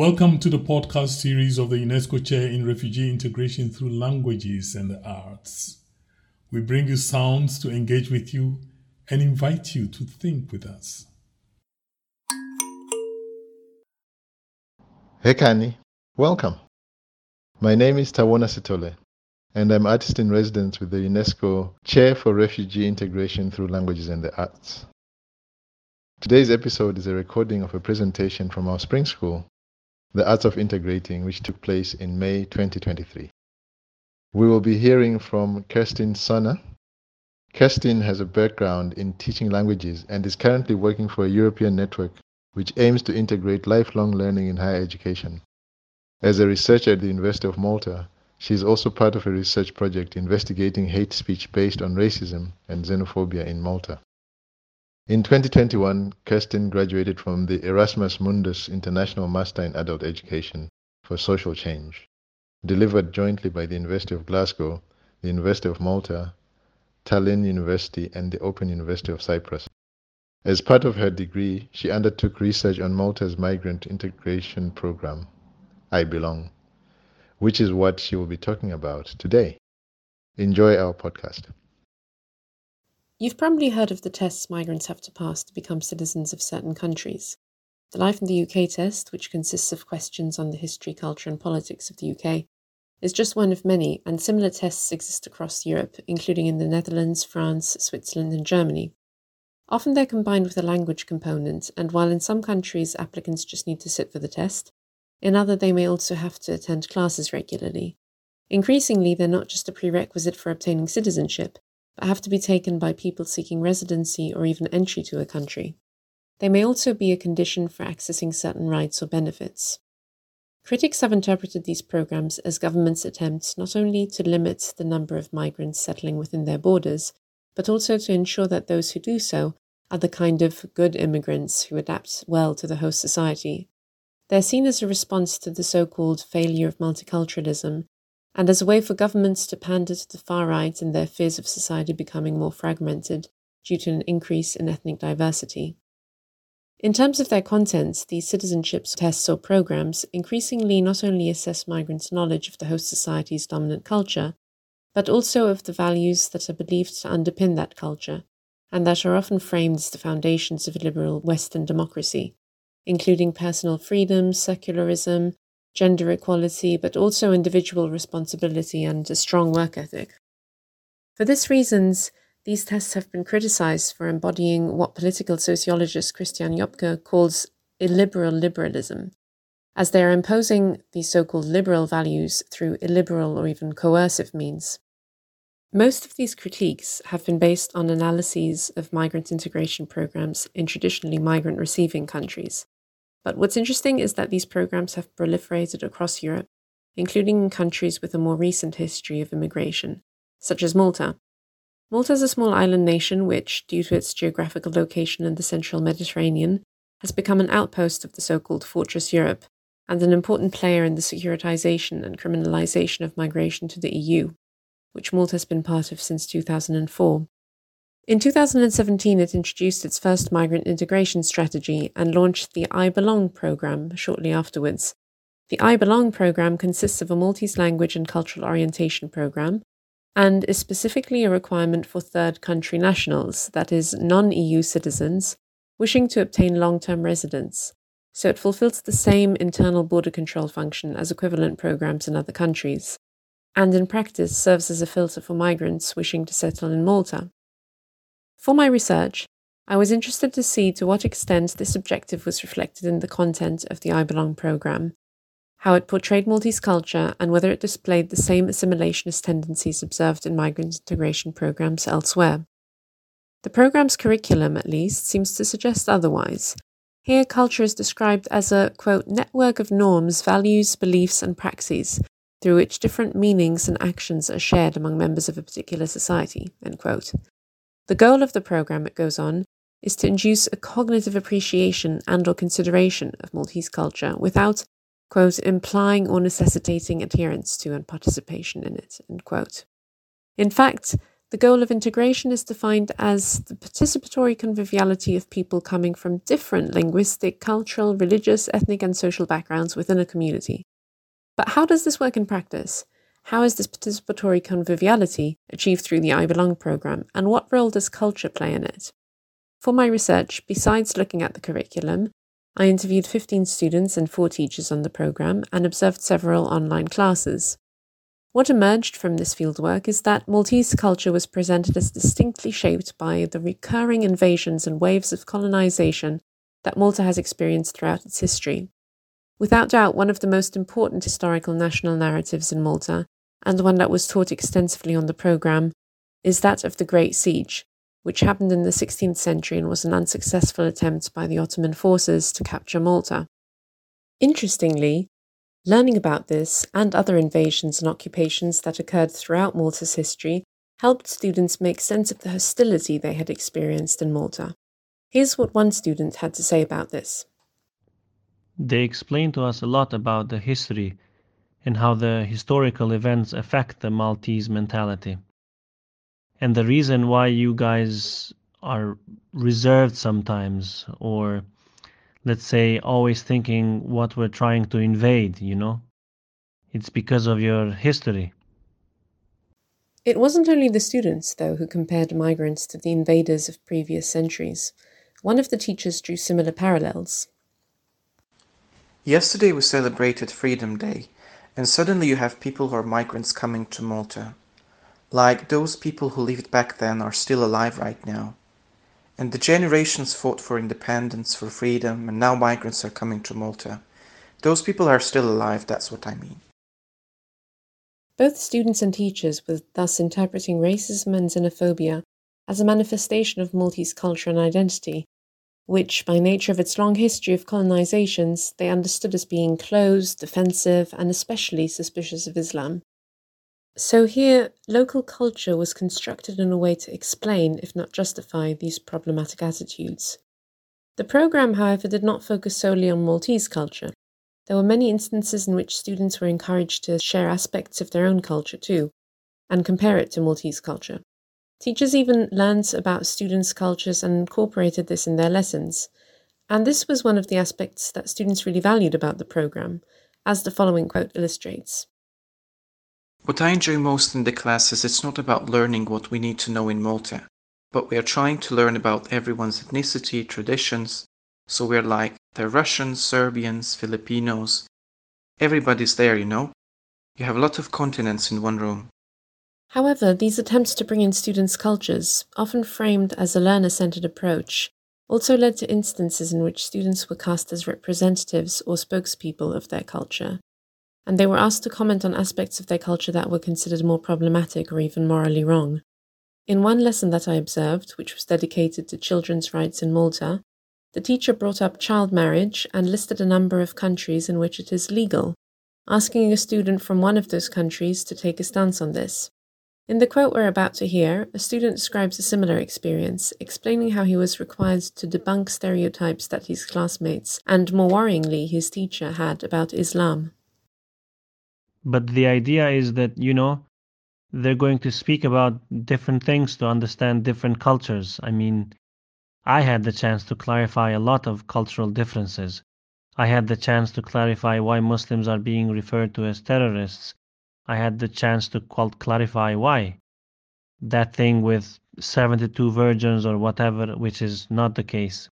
Welcome to the podcast series of the UNESCO Chair in Refugee Integration through Languages and the Arts. We bring you sounds to engage with you and invite you to think with us. Hey Kani, welcome. My name is Tawona Sitholé, and I'm artist in residence with the UNESCO Chair for Refugee Integration through Languages and the Arts. Today's episode is a recording of a presentation from our spring school the Arts of Integrating, which took place in May 2023. We will be hearing from Kirstin Sonne. Kirstin has a background in teaching languages and is currently working for a European network which aims to integrate lifelong learning in higher education. As a researcher at the University of Malta, she is also part of a research project investigating hate speech based on racism and xenophobia in Malta. In 2021, Kirstin graduated from the Erasmus Mundus International Master in Adult Education for Social Change, delivered jointly by the University of Glasgow, the University of Malta, Tallinn University, and the Open University of Cyprus. As part of her degree, she undertook research on Malta's migrant integration program, I Belong, which is what she will be talking about today. Enjoy our podcast. You've probably heard of the tests migrants have to pass to become citizens of certain countries. The Life in the UK test, which consists of questions on the history, culture, and politics of the UK, is just one of many, and similar tests exist across Europe, including in the Netherlands, France, Switzerland, and Germany. Often they're combined with a language component, and while in some countries applicants just need to sit for the test, in other they may also have to attend classes regularly. Increasingly, they're not just a prerequisite for obtaining citizenship, but have to be taken by people seeking residency or even entry to a country. They may also be a condition for accessing certain rights or benefits. Critics have interpreted these programs as governments' attempts not only to limit the number of migrants settling within their borders, but also to ensure that those who do so are the kind of good immigrants who adapt well to the host society. They're seen as a response to the so called failure of multiculturalism and as a way for governments to pander to the far right in their fears of society becoming more fragmented due to an increase in ethnic diversity. In terms of their contents, these citizenship tests or programs increasingly not only assess migrants' knowledge of the host society's dominant culture, but also of the values that are believed to underpin that culture, and that are often framed as the foundations of liberal Western democracy, including personal freedom, secularism, gender equality, but also individual responsibility and a strong work ethic. For these reasons, these tests have been criticized for embodying what political sociologist Christian Joppke calls illiberal liberalism, as they are imposing these so called liberal values through illiberal or even coercive means. Most of these critiques have been based on analyses of migrant integration programs in traditionally migrant receiving countries, but what's interesting is that these programs have proliferated across Europe, including in countries with a more recent history of immigration, such as Malta. Malta is a small island nation which, due to its geographical location in the central Mediterranean, has become an outpost of the so called Fortress Europe and an important player in the securitization and criminalization of migration to the EU, which Malta has been part of since 2004. In 2017, it introduced its first migrant integration strategy and launched the I Belong program shortly afterwards. The I Belong program consists of a Maltese language and cultural orientation program and is specifically a requirement for third country nationals, that is, non EU citizens, wishing to obtain long term residence. So it fulfills the same internal border control function as equivalent programs in other countries, and in practice serves as a filter for migrants wishing to settle in Malta. For my research, I was interested to see to what extent this objective was reflected in the content of the I Belong program, how it portrayed Maltese culture, and whether it displayed the same assimilationist tendencies observed in migrant integration programs elsewhere. The program's curriculum, at least, seems to suggest otherwise. Here, culture is described as a, quote, network of norms, values, beliefs, and praxes through which different meanings and actions are shared among members of a particular society, end quote. The goal of the program, it goes on, is to induce a cognitive appreciation and or consideration of Maltese culture without, quote, implying or necessitating adherence to and participation in it, end quote. In fact, the goal of integration is defined as the participatory conviviality of people coming from different linguistic, cultural, religious, ethnic, and social backgrounds within a community. But how does this work in practice? How is this participatory conviviality achieved through the I Belong program, and what role does culture play in it? For my research, besides looking at the curriculum, I interviewed 15 students and 4 teachers on the program and observed several online classes. What emerged from this fieldwork is that Maltese culture was presented as distinctly shaped by the recurring invasions and waves of colonization that Malta has experienced throughout its history. Without doubt, one of the most important historical national narratives in Malta, and one that was taught extensively on the programme, is that of the Great Siege, which happened in the 16th century and was an unsuccessful attempt by the Ottoman forces to capture Malta. Interestingly, Learning about this and other invasions and occupations that occurred throughout Malta's history helped students make sense of the hostility they had experienced in Malta. Here's what one student had to say about this. They explained to us a lot about the history and how the historical events affect the Maltese mentality. And the reason why you guys are reserved sometimes or let's say, always thinking what we're trying to invade, you know? It's because of your history. It wasn't only the students, though, who compared migrants to the invaders of previous centuries. One of the teachers drew similar parallels. Yesterday we celebrated Freedom Day, and suddenly you have people who are migrants coming to Malta. Like those people who lived back then are still alive right now. And the generations fought for independence, for freedom, and now migrants are coming to Malta. Those people are still alive, that's what I mean. Both students and teachers were thus interpreting racism and xenophobia as a manifestation of Maltese culture and identity, which, by nature of its long history of colonizations, they understood as being closed, defensive, and especially suspicious of Islam. So here, local culture was constructed in a way to explain, if not justify, these problematic attitudes. The program, however, did not focus solely on Maltese culture. There were many instances in which students were encouraged to share aspects of their own culture too, and compare it to Maltese culture. Teachers even learned about students' cultures and incorporated this in their lessons. And this was one of the aspects that students really valued about the program, as the following quote illustrates. What I enjoy most in the class is it's not about learning what we need to know in Malta, but we are trying to learn about everyone's ethnicity, traditions. So we're like, they're Russians, Serbians, Filipinos. Everybody's there, you know? You have a lot of continents in one room. However, these attempts to bring in students' cultures, often framed as a learner centered approach, also led to instances in which students were cast as representatives or spokespeople of their culture, and they were asked to comment on aspects of their culture that were considered more problematic or even morally wrong. In one lesson that I observed, which was dedicated to children's rights in Malta, the teacher brought up child marriage and listed a number of countries in which it is legal, asking a student from one of those countries to take a stance on this. In the quote we're about to hear, a student describes a similar experience, explaining how he was required to debunk stereotypes that his classmates, and more worryingly, his teacher, had about Islam. But the idea is that, you know, they're going to speak about different things to understand different cultures. I mean, I had the chance to clarify a lot of cultural differences. I had the chance to clarify why Muslims are being referred to as terrorists. I had the chance to clarify why. That thing with 72 virgins or whatever, which is not the case.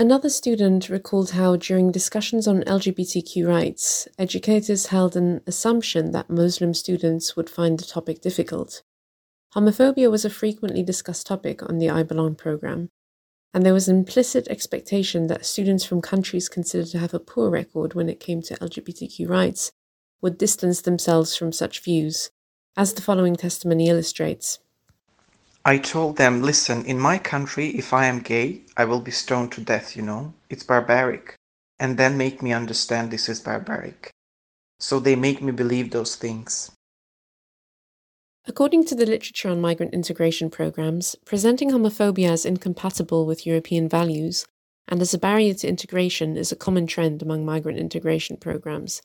Another student recalled how, during discussions on LGBTQ rights, educators held an assumption that Muslim students would find the topic difficult. Homophobia was a frequently discussed topic on the I Belong program, and there was an implicit expectation that students from countries considered to have a poor record when it came to LGBTQ rights would distance themselves from such views, as the following testimony illustrates. I told them, listen, in my country, if I am gay, I will be stoned to death, you know? It's barbaric. And then make me understand this is barbaric. So they make me believe those things. According to the literature on migrant integration programs, presenting homophobia as incompatible with European values and as a barrier to integration is a common trend among migrant integration programs.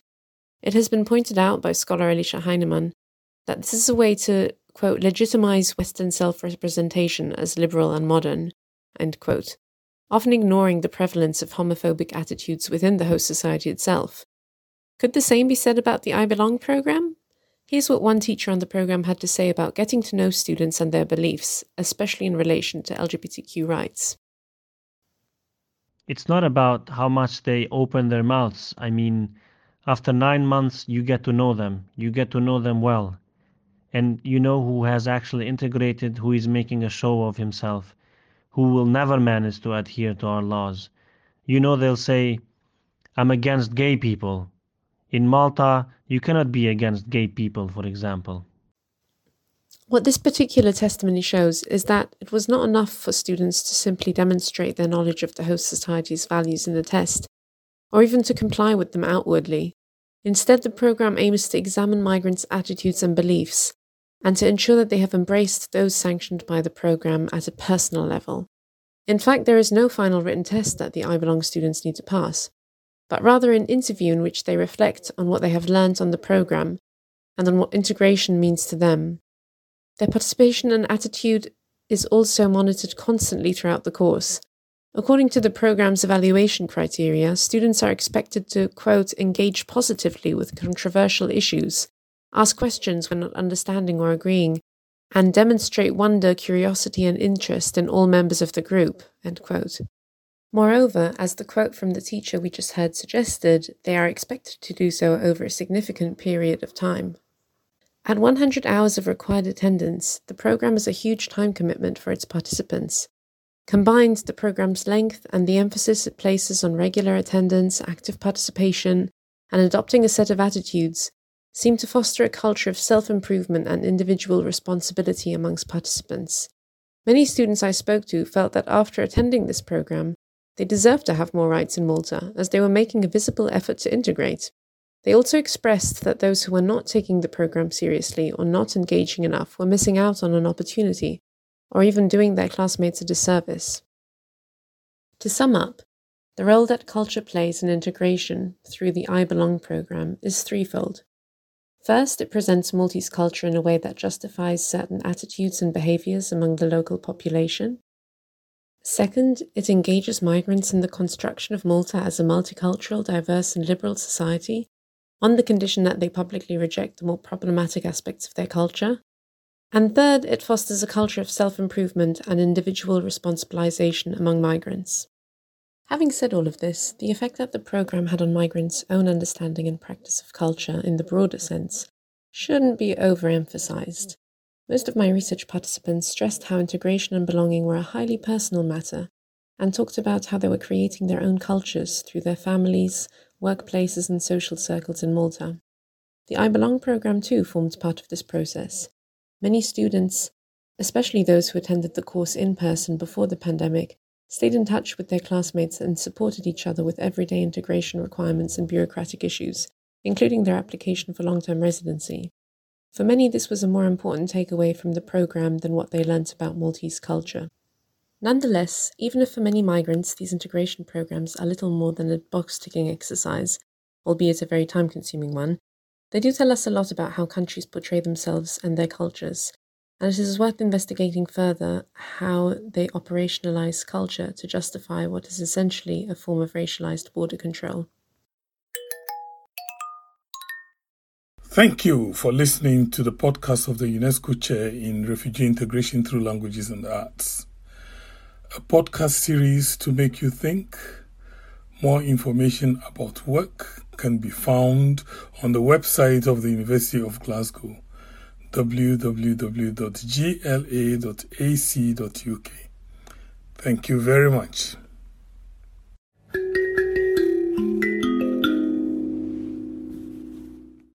It has been pointed out by scholar Elisha Heinemann that this is a way to quote, legitimize Western self representation as liberal and modern, end quote, often ignoring the prevalence of homophobic attitudes within the host society itself. Could the same be said about the I Belong program? Here's what one teacher on the program had to say about getting to know students and their beliefs, especially in relation to LGBTQ rights. It's not about how much they open their mouths. I mean, after nine months, you get to know them. You get to know them well. And you know who has actually integrated, who is making a show of himself, who will never manage to adhere to our laws. You know they'll say, I'm against gay people. In Malta, you cannot be against gay people, for example. What this particular testimony shows is that it was not enough for students to simply demonstrate their knowledge of the host society's values in the test, or even to comply with them outwardly. Instead, the program aims to examine migrants' attitudes and beliefs, and to ensure that they have embraced those sanctioned by the program at a personal level. In fact, there is no final written test that the I Belong students need to pass, but rather an interview in which they reflect on what they have learned on the program and on what integration means to them their participation and attitude is also monitored constantly throughout the course. According to the program's evaluation criteria, students are expected to, quote, engage positively with controversial issues, ask questions when not understanding or agreeing, and demonstrate wonder, curiosity, and interest in all members of the group, end quote. Moreover, as the quote from the teacher we just heard suggested, they are expected to do so over a significant period of time. At 100 hours of required attendance, the program is a huge time commitment for its participants. Combined, the program's length and the emphasis it places on regular attendance, active participation, and adopting a set of attitudes seem to foster a culture of self improvement and individual responsibility amongst participants. Many students I spoke to felt that after attending this program, they deserved to have more rights in Malta, as they were making a visible effort to integrate. They also expressed that those who were not taking the program seriously or not engaging enough were missing out on an opportunity, or even doing their classmates a disservice. To sum up, the role that culture plays in integration through the I Belong program is threefold. First, it presents Maltese culture in a way that justifies certain attitudes and behaviors among the local population. Second, it engages migrants in the construction of Malta as a multicultural, diverse, and liberal society on the condition that they publicly reject the more problematic aspects of their culture. And third, it fosters a culture of self improvement and individual responsibilization among migrants. Having said all of this, the effect that the program had on migrants' own understanding and practice of culture in the broader sense shouldn't be overemphasized. Most of my research participants stressed how integration and belonging were a highly personal matter and talked about how they were creating their own cultures through their families, workplaces, and social circles in Malta. The I Belong program, too, formed part of this process. Many students, especially those who attended the course in person before the pandemic, stayed in touch with their classmates and supported each other with everyday integration requirements and bureaucratic issues, including their application for long term residency. For many, this was a more important takeaway from the program than what they learnt about Maltese culture. Nonetheless, even if for many migrants these integration programs are little more than a box ticking exercise, albeit a very time consuming one, they do tell us a lot about how countries portray themselves and their cultures, and it is worth investigating further how they operationalize culture to justify what is essentially a form of racialized border control. Thank you for listening to the podcast of the UNESCO Chair in Refugee Integration Through Languages and Arts a podcast series to make you think. More information about work can be found on the website of the University of Glasgow www.gla.ac.uk. Thank you very much.